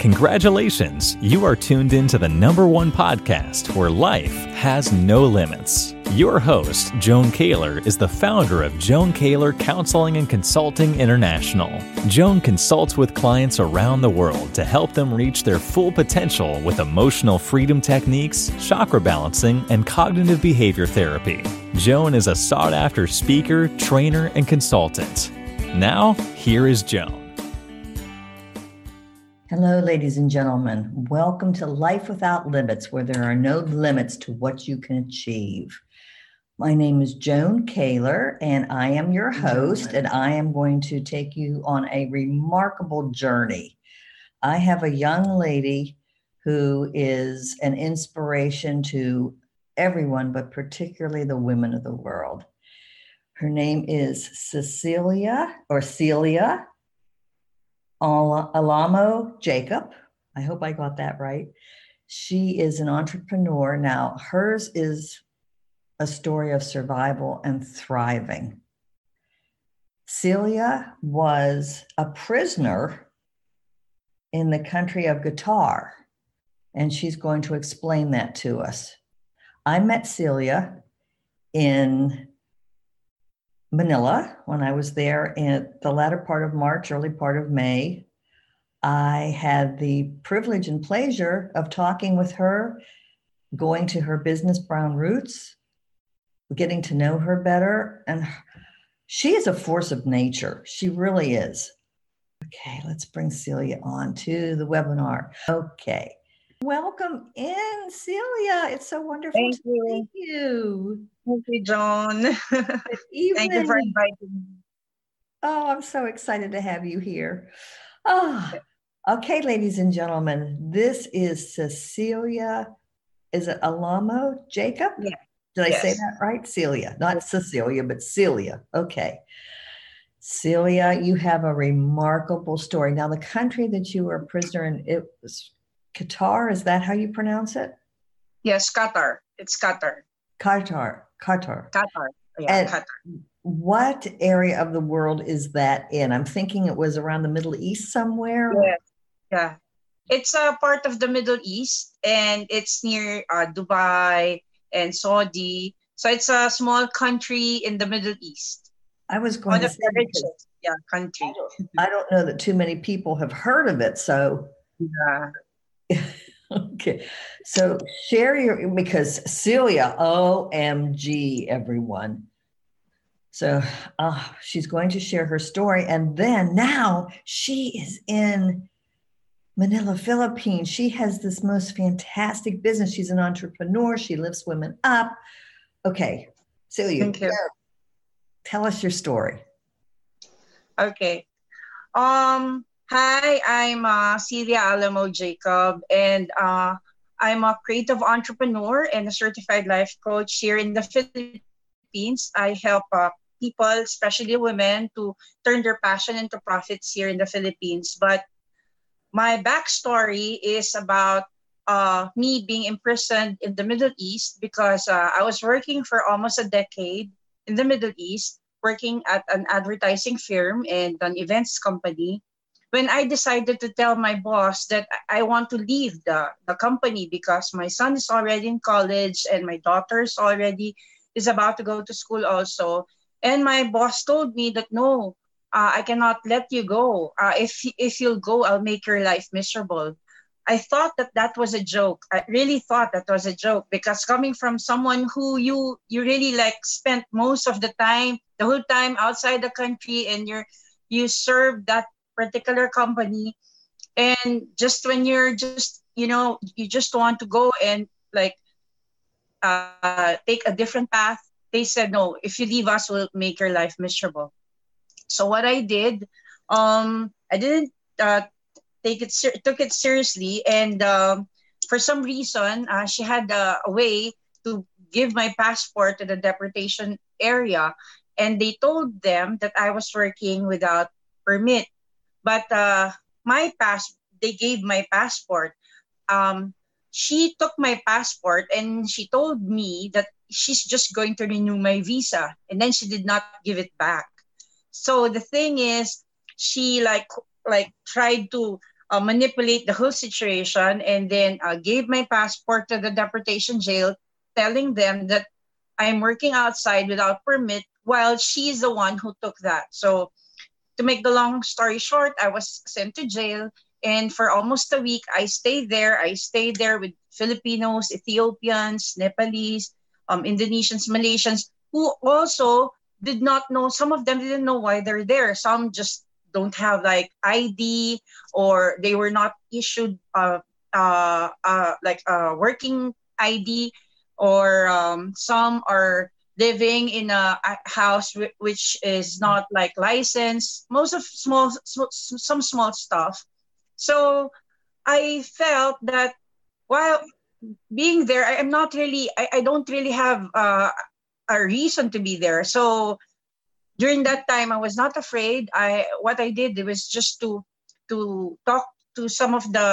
Congratulations, you are tuned into the number one podcast where life has no limits. Your host, Joan Kaylor, is the founder of Joan Kaylor Counseling and Consulting International. Joan consults with clients around the world to help them reach their full potential with emotional freedom techniques, chakra balancing, and cognitive behavior therapy. Joan is a sought after speaker, trainer, and consultant. Now, here is Joan. Hello, ladies and gentlemen. Welcome to Life Without Limits, where there are no limits to what you can achieve. My name is Joan Kaylor, and I am your host, and I am going to take you on a remarkable journey. I have a young lady who is an inspiration to everyone, but particularly the women of the world. Her name is Cecilia or Celia Alamo Jacob. I hope I got that right. She is an entrepreneur. Now, hers is a story of survival and thriving. Celia was a prisoner in the country of Qatar, and she's going to explain that to us. I met Celia in Manila when I was there in the latter part of March, early part of May. I had the privilege and pleasure of talking with her, going to her business Brown Roots, getting to know her better. And she is a force of nature. She really is. Okay, let's bring Celia on to the webinar. Okay. Welcome in, Celia. It's so wonderful Thank to you. meet you. Thank you, John. Good Thank you for inviting me. Oh, I'm so excited to have you here. Oh, okay, ladies and gentlemen, this is Cecilia. Is it Alamo Jacob? Yeah. Did I say that right? Celia, not Cecilia, but Celia. Okay. Celia, you have a remarkable story. Now, the country that you were a prisoner in, it was Qatar. Is that how you pronounce it? Yes, Qatar. It's Qatar. Qatar. Qatar. Qatar. Yeah, And- Qatar. What area of the world is that in? I'm thinking it was around the Middle East somewhere. Yes. Yeah. It's a part of the Middle East and it's near uh, Dubai and Saudi. So it's a small country in the Middle East. I was going One to of say richest yeah, country. I don't know that too many people have heard of it. So, Yeah. okay. So share your, because Celia, OMG, everyone. So uh, she's going to share her story. And then now she is in Manila, Philippines. She has this most fantastic business. She's an entrepreneur. She lifts women up. Okay. Celia, Thank you. tell us your story. Okay. Um, hi, I'm uh, Celia Alamo Jacob, and uh, I'm a creative entrepreneur and a certified life coach here in the Philippines. I help uh, people, especially women, to turn their passion into profits here in the Philippines. But my backstory is about uh, me being imprisoned in the Middle East because uh, I was working for almost a decade in the Middle East working at an advertising firm and an events company when I decided to tell my boss that I want to leave the, the company because my son is already in college and my daughter's already is about to go to school also. And my boss told me that no, uh, I cannot let you go. Uh, if if you'll go, I'll make your life miserable. I thought that that was a joke. I really thought that was a joke because coming from someone who you you really like spent most of the time, the whole time outside the country, and you're you serve that particular company, and just when you're just you know you just want to go and like uh, take a different path, they said no. If you leave us, we'll make your life miserable. So what I did, um, I didn't uh, take it ser- took it seriously and um, for some reason uh, she had a, a way to give my passport to the deportation area and they told them that i was working without permit but uh, my pass they gave my passport. Um, she took my passport and she told me that she's just going to renew my visa. And then she did not give it back. So the thing is she like like tried to uh, manipulate the whole situation and then uh, gave my passport to the deportation jail, telling them that I'm working outside without permit while she's the one who took that. So, to make the long story short, I was sent to jail. And for almost a week, I stayed there. I stayed there with Filipinos, Ethiopians, Nepalese, um, Indonesians, Malaysians, who also did not know, some of them didn't know why they're there. Some just don't have like ID or they were not issued uh, uh, uh, like a working ID or um, some are living in a, house which is not like licensed most of small some small stuff. So i felt that while being there i am not really i, I don't really have uh, a reason to be there. So during that time i was not afraid. I what i did was just to to talk to some of the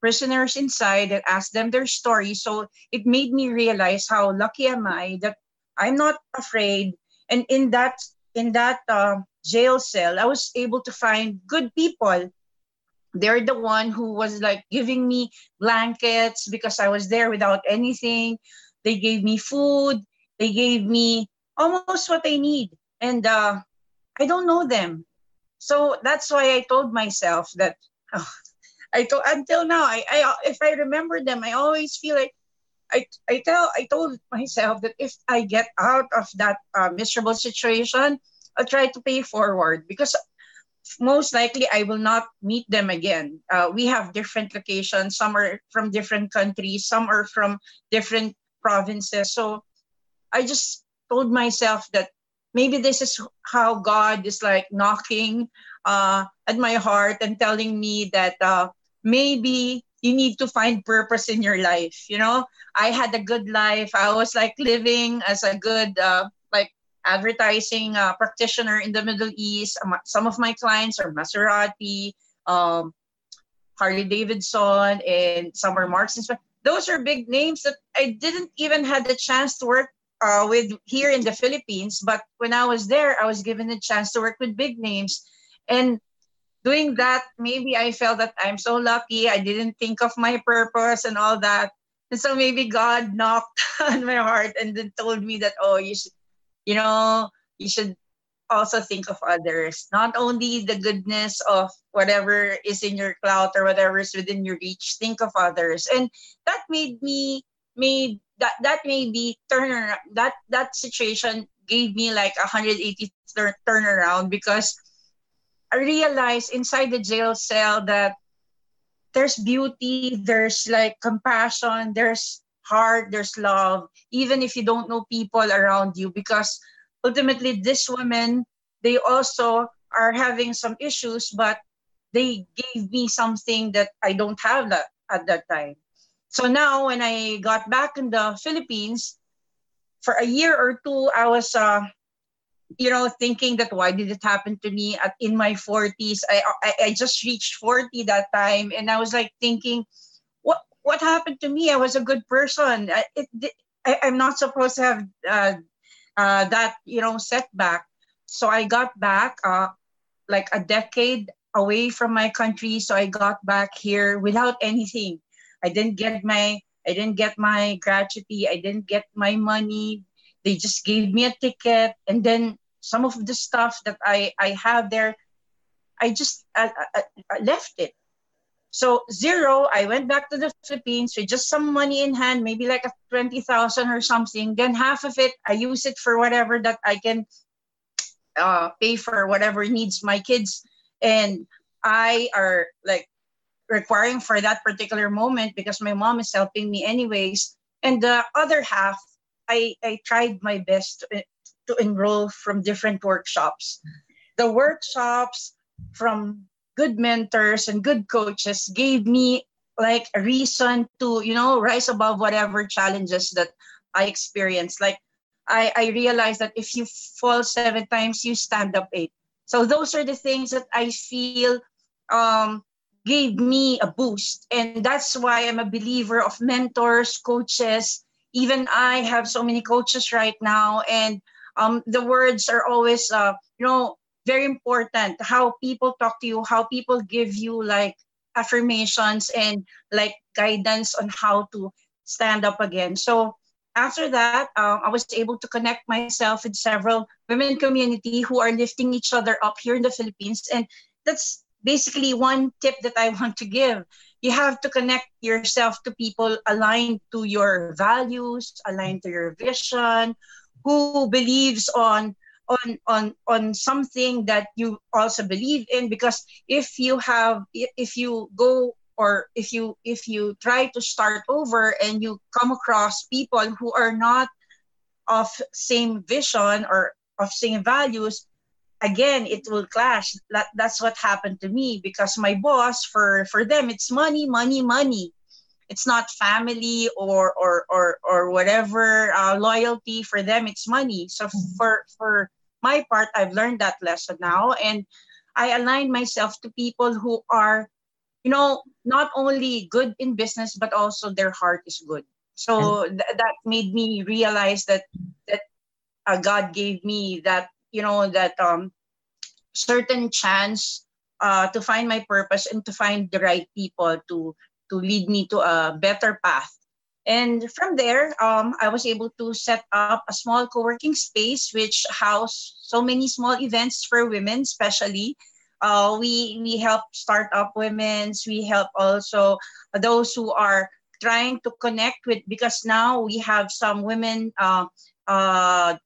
prisoners inside and ask them their story. So it made me realize how lucky am i that i'm not afraid. And in that in that uh, jail cell i was able to find good people. They're the one who was like giving me blankets because i was there without anything. They gave me food. They gave me almost what i need. And uh, I don't know them. So that's why I told myself that oh, I told until now I, I if I remember them I always feel like I I tell I told myself that if I get out of that uh, miserable situation I'll try to pay forward because most likely I will not meet them again. Uh, we have different locations. Some are from different countries. Some are from different provinces. So I just told myself that maybe this is how God is like knocking uh, at my heart and telling me that uh, maybe you need to find purpose in your life. You know, I had a good life. I was like living as a good uh, like advertising uh, practitioner in the Middle East. Some of my clients are Maserati, um, Harley Davidson, and some are Marks and Those are big names that I didn't even had the chance to work uh, with here in the Philippines. But when I was there, I was given a chance to work with big names. And doing that, maybe I felt that I'm so lucky. I didn't think of my purpose and all that. And so maybe God knocked on my heart and then told me that, oh, you should, you know, you should also think of others, not only the goodness of whatever is in your clout or whatever is within your reach, think of others. And that made me made that that may be turn that that situation gave me like a 180 turn turnaround because I realized inside the jail cell that there's beauty, there's like compassion, there's heart, there's love, even if you don't know people around you, because ultimately this women they also are having some issues, but they gave me something that I don't have that at that time. So now when I got back in the Philippines, for a year or two, I was, uh, you know, thinking that why did it happen to me at in my 40s? I, I, I just reached 40 that time, and I was like thinking, what what happened to me? I was a good person. I, it, I, am not supposed to have uh, uh, that, you know, setback. So I got back uh, like a decade away from my country. So I got back here without anything I didn't get my I didn't get my gratuity. I didn't get my money. They just gave me a ticket, and then some of the stuff that I I have there, I just I, I, left it. So zero, I went back to the Philippines with just some money in hand, maybe like a twenty thousand or something. Then half of it, I use it for whatever that I can uh, pay for whatever needs my kids and I are like requiring for that particular moment because my mom is helping me anyways. And the other half, I, I tried my best to, to enroll from different workshops. The workshops from good mentors and good coaches gave me like a reason to, you know, rise above whatever challenges that I experienced. Like I, I realized that if you fall seven times, you stand up eight. So those are the things that I feel um, gave me a boost. And that's why I'm a believer of mentors, coaches. Even I have so many coaches right now. And um, the words are always, uh, you know, very important. How people talk to you, how people give you like affirmations and like guidance on how to stand up again. So after that, um, I was able to connect myself with several women community who are lifting each other up here in the Philippines. And that's basically one tip that I want to give. You have to connect yourself to people aligned to your values, aligned to your vision, who believes on on on on something that you also believe in. Because if you have if you go or if you if you try to start over and you come across people who are not of same vision or of same values again it will clash. That, that's what happened to me because my boss for for them it's money money money. It's not family or or or, or whatever uh, loyalty. For them it's money. So mm-hmm. for for my part i've learned that lesson now. And i align myself to people who are you know not only good in business but also their heart is good. So th- that made me realize that that uh, god gave me that you know that um certain chance uh, to find my purpose and to find the right people to to lead me to a better path. And from there um, i was able to set up a small co-working space which house so many small events for women especially uh, we we help start up women's we help also those who are trying to connect with because now we have some women uh, uh,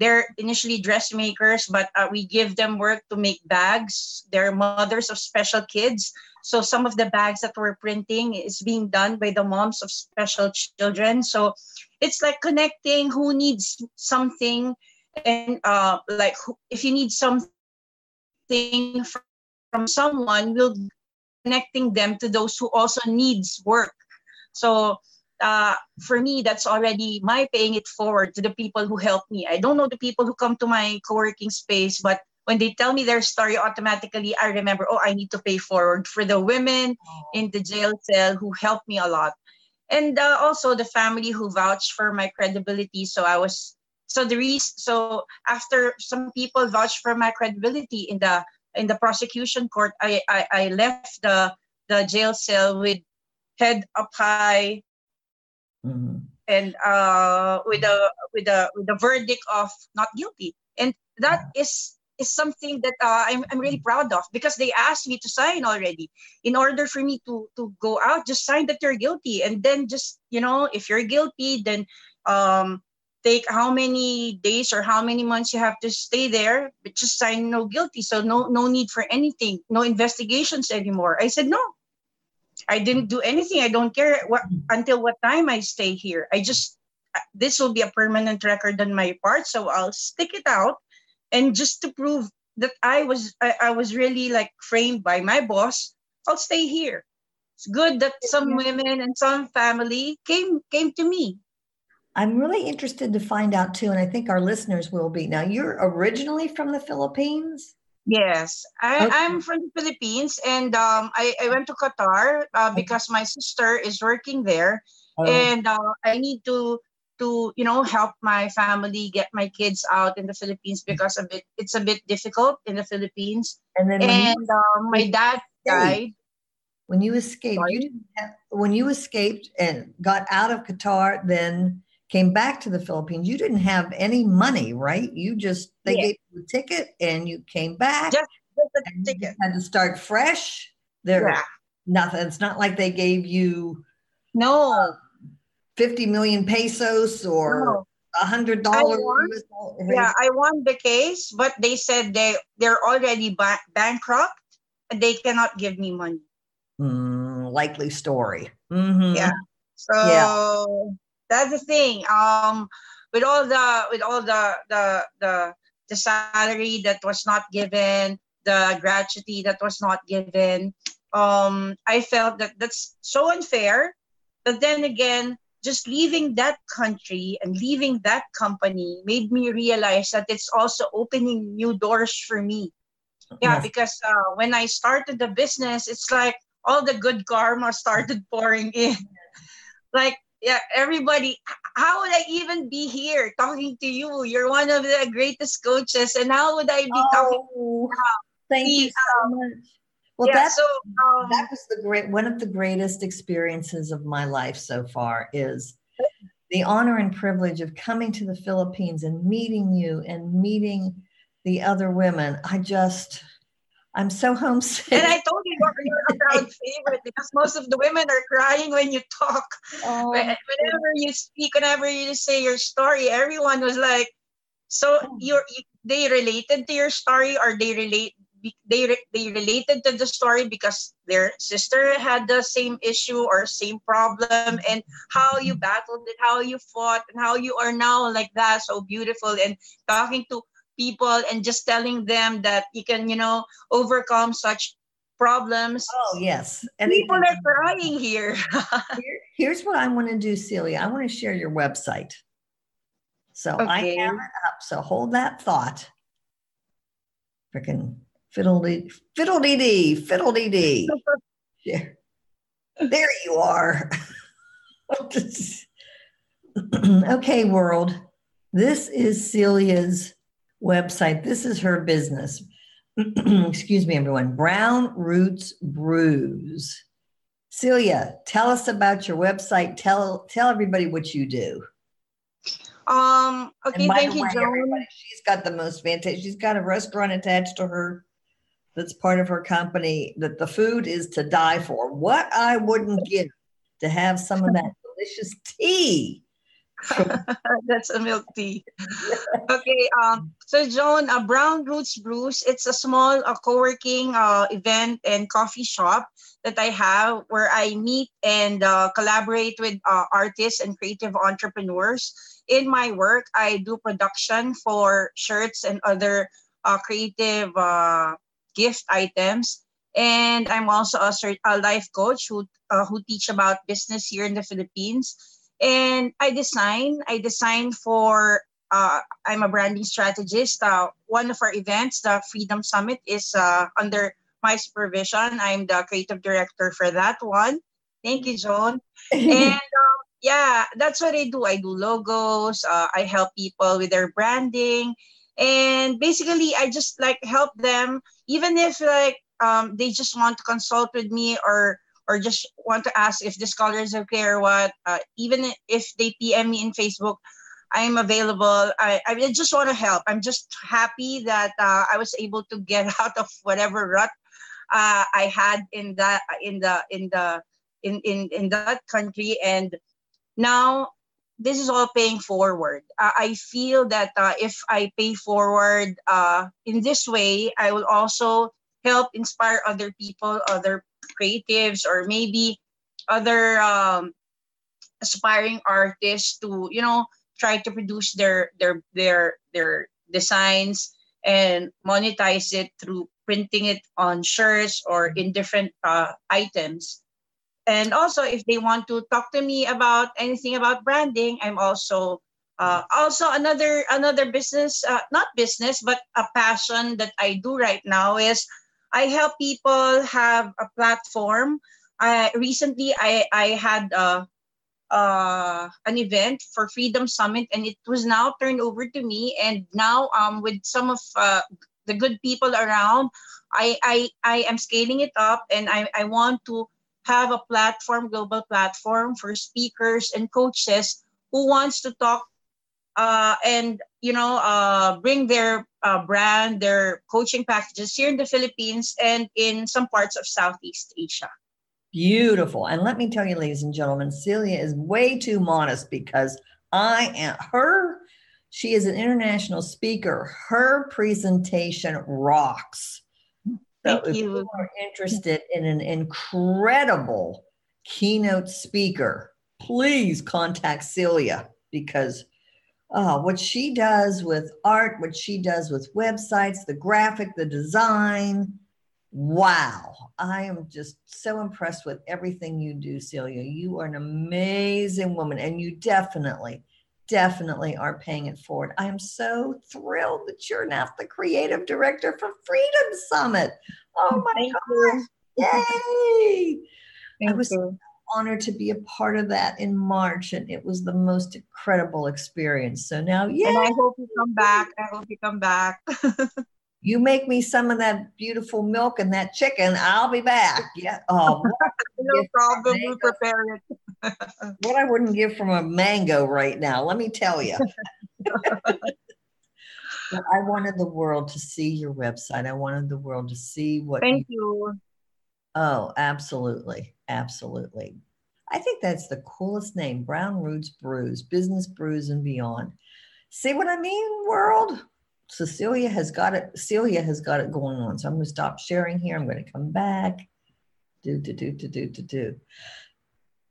they're initially dressmakers but uh, we give them work to make bags. They're mothers of special kids. So some of the bags that we're printing is being done by the moms of special children. So it's like connecting who needs something and uh, like if you need something from, from someone we'll connecting them to those who also needs work. So uh, for me, that's already my paying it forward to the people who help me. I don't know the people who come to my co-working space, but when they tell me their story, automatically I remember, oh, I need to pay forward for the women in the jail cell who helped me a lot, and uh, also the family who vouched for my credibility. So I was so the reason. So after some people vouched for my credibility in the in the prosecution court, I I, I left the the jail cell with head up high mm-hmm. and uh, with a with a with a verdict of not guilty, and that is is something that uh, I'm I'm really proud of because they asked me to sign already. In order for me to to go out, just sign that you're guilty, and then just you know if you're guilty, then um, take how many days or how many months you have to stay there, but just sign no guilty. So no no need for anything, no investigations anymore. I said no. I didn't do anything. I don't care what until what time I stay here. I just this will be a permanent record on my part, so I'll stick it out, and just to prove that I was I, I was really like framed by my boss, I'll stay here. It's good that some women and some family came came to me. I'm really interested to find out too, and I think our listeners will be. Now, you're originally from the Philippines. Yes, I, okay. I'm from the Philippines, and um, I, I went to Qatar uh, because my sister is working there, oh. and uh, I need to to you know help my family get my kids out in the Philippines because a bit it's a bit difficult in the Philippines. And then and um, my dad died. When you escaped, you didn't have, when you escaped and got out of Qatar, then came back to the Philippines, you didn't have any money, right? You just they yeah. gave you a ticket and you came back. Just, just a ticket. had to start fresh. There, yeah. nothing. It's not like they gave you no uh, fifty million pesos or a hundred dollars. Yeah, I won the case, but they said they they're already ba- bankrupt and they cannot give me money. Mm, likely story. Mm-hmm. Yeah. So yeah that's the thing. Um, with all the with all the the the the salary that was not given, the gratuity that was not given, um, I felt that that's so unfair. But then again, just leaving that country and leaving that company made me realize that it's also opening new doors for me. Yeah, because uh, when I started the business, it's like all the good karma started pouring in. like yeah, everybody, how would I even be here talking to you? You're one of the greatest coaches, and how would I be oh, talking? To you? Thank you so much. Well, yeah, that's so, um, that was the great one of the greatest experiences of my life so far is the honor and privilege of coming to the Philippines and meeting you and meeting the other women. I just I'm so homesick. And I told you you're a crowd favorite because most of the women are crying when you talk. Oh. Whenever you speak, whenever you say your story, everyone was like, "So you're you, they related to your story, or they relate they they related to the story because their sister had the same issue or same problem and how you battled it how you fought and how you are now like that so beautiful and talking to people and just telling them that you can you know overcome such problems oh yes and people are crying here. here here's what i want to do celia i want to share your website so okay. i have it up so hold that thought freaking fiddle dee fiddle dee dee fiddle dee dee. There you are. okay, world. This is Celia's website. This is her business. Excuse me, everyone. Brown Roots Brews. Celia, tell us about your website. Tell tell everybody what you do. Um. Okay. Thank you, way, Joan. She's got the most fantastic. She's got a restaurant attached to her that's part of her company that the food is to die for. What I wouldn't give to have some of that delicious tea. That's a milk tea. okay. Um, so, Joan, uh, Brown Roots Brews, it's a small uh, co working uh, event and coffee shop that I have where I meet and uh, collaborate with uh, artists and creative entrepreneurs. In my work, I do production for shirts and other uh, creative uh, gift items. And I'm also a, a life coach who, uh, who teach about business here in the Philippines. And I design, I design for, uh, I'm a branding strategist. Uh, one of our events, the Freedom Summit, is uh, under my supervision. I'm the creative director for that one. Thank you, Joan. and um, yeah, that's what I do. I do logos. Uh, I help people with their branding and basically i just like help them even if like um, they just want to consult with me or or just want to ask if color is okay or what uh, even if they pm me in facebook i'm available. I, I just want to help. I'm just happy that uh, i was able to get out of whatever rut uh, i had in that in the in the in, in in that country. And now this is all paying forward. Uh, I feel that uh, if I pay forward uh, in this way, I will also help inspire other people, other creatives, or maybe other um, aspiring artists to, you know, try to produce their their their their designs and monetize it through printing it on shirts or in different uh, items. And also if they want to talk to me about anything about branding i'm also uh, also another another business uh, not business but a passion that i do right now is i help people have a platform. I, recently i i had uh, uh, an event for freedom summit and it was now turned over to me. And now um with some of uh, the good people around i i i am scaling it up and i i want to have a platform, global platform for speakers and coaches who wants to talk uh, and you know uh, bring their uh, brand, their coaching packages here in the Philippines and in some parts of Southeast Asia. Beautiful. And let me tell you, ladies and gentlemen, Celia is way too modest because I am her. She is an international speaker. Her presentation rocks. Thank so you. you are interested in an incredible keynote speaker, please contact Celia because uh, what she does with art, what she does with websites, the graphic, the design. Wow. I am just so impressed with everything you do, Celia. You are an amazing woman, and you definitely definitely are paying it forward. I am so thrilled that you're now the creative director for Freedom Summit. Oh my Thank gosh. Yay. Thank I was you. Honored to be a part of that in March, and it was the most incredible experience. So now, yeah. And I hope you come back. I hope you come back. You make me some of that beautiful milk and that chicken. I'll be back. Yeah. Oh, no problem. We prepare it. what I wouldn't give from a mango right now, let me tell you. I wanted the world to see your website. I wanted the world to see what. Thank you. you. Oh, absolutely. Absolutely. I think that's the coolest name Brown Roots Brews, Business Brews and Beyond. See what I mean, world? Cecilia has got it. Celia has got it going on. So I'm going to stop sharing here. I'm going to come back. Do, do, do, do, do, do, do.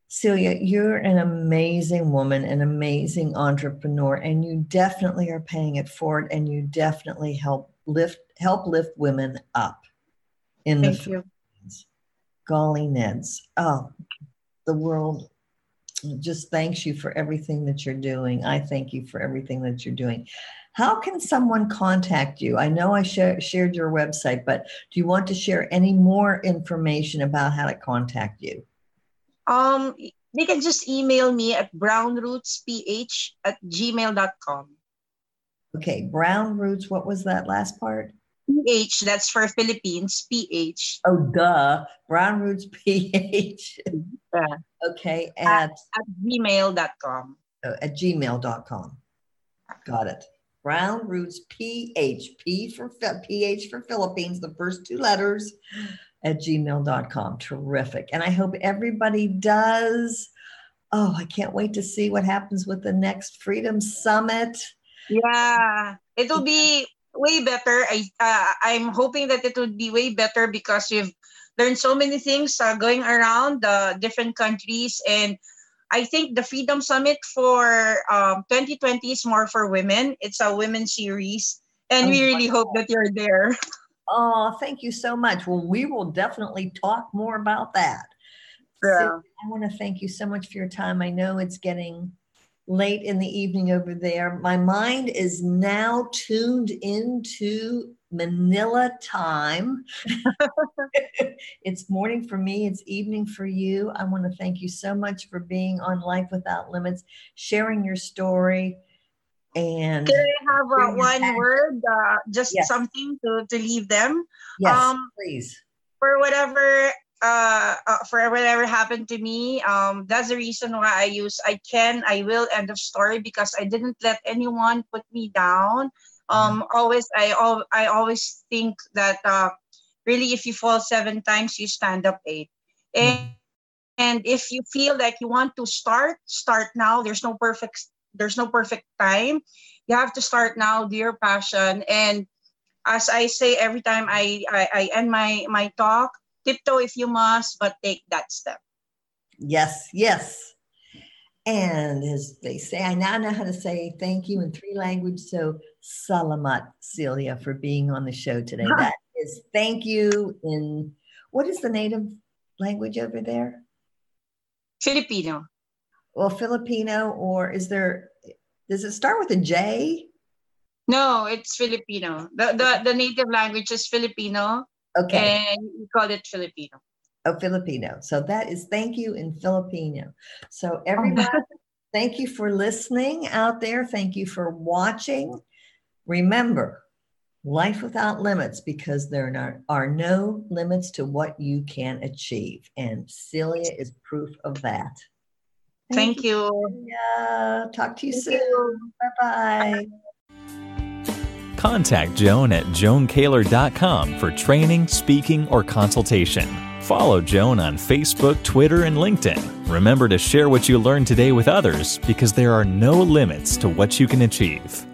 Celia, you're an amazing woman, an amazing entrepreneur, and you definitely are paying it forward and you definitely help lift help lift women up in Thank the you. Golly Neds. Oh, the world just thanks you for everything that you're doing. I thank you for everything that you're doing. How can someone contact you? I know I sh- shared your website, but do you want to share any more information about how to contact you? Um, they can just email me at brownrootsph at gmail.com. Okay, brown roots, what was that last part? PH, that's for Philippines, PH. Oh, duh. Brown roots PH. Yeah. Okay, at, at, at gmail.com. Oh, at gmail.com. Got it. Brown roots PH, P for PH for Philippines, the first two letters at gmail.com. Terrific. And I hope everybody does. Oh, I can't wait to see what happens with the next Freedom Summit. Yeah, it'll be way better. I uh, I'm hoping that it would be way better because we've learned so many things uh, going around the different countries, and I think the Freedom Summit for um, 2020 is more for women. It's a women series, and oh, we really hope that you're there. Oh, thank you so much. Well, we will definitely talk more about that. Yeah. So I want to thank you so much for your time. I know it's getting late in the evening over there. My mind is now tuned into Manila time. it's morning for me, it's evening for you. I want to thank you so much for being on Life Without Limits, sharing your story and can I have uh, one word, uh, just yes. something to, to leave them? Yes, um, please. For whatever uh, uh, for whatever happened to me, um, that's the reason why I use I can, I will end of story because I didn't let anyone put me down. Um, mm-hmm. always I al- I always think that uh, really if you fall seven times, you stand up eight. And mm-hmm. and if you feel like you want to start, start now. There's no perfect there's no perfect time. You have to start now, dear passion. And as I say every time I, I, I end my, my talk, tiptoe if you must, but take that step. Yes, yes. And as they say, I now know how to say thank you in three languages. So, salamat, Celia, for being on the show today. That is thank you in what is the native language over there? Filipino well Filipino or is there does it start with a J? No, it's Filipino. The the, the native language is Filipino. Okay. And we call it Filipino. Oh, Filipino. So that is thank you in Filipino. So oh, everybody, thank you for listening out there. Thank you for watching. Remember, life without limits because there are, are no limits to what you can achieve. And Celia is proof of that. Thank, you. Yeah. Talk to you Thank soon. You. Bye bye. Contact Joan at joankaylor.com for training, speaking, or consultation. Follow Joan on Facebook, Twitter, and LinkedIn. Remember to share what you learned today with others because there are no limits to what you can achieve.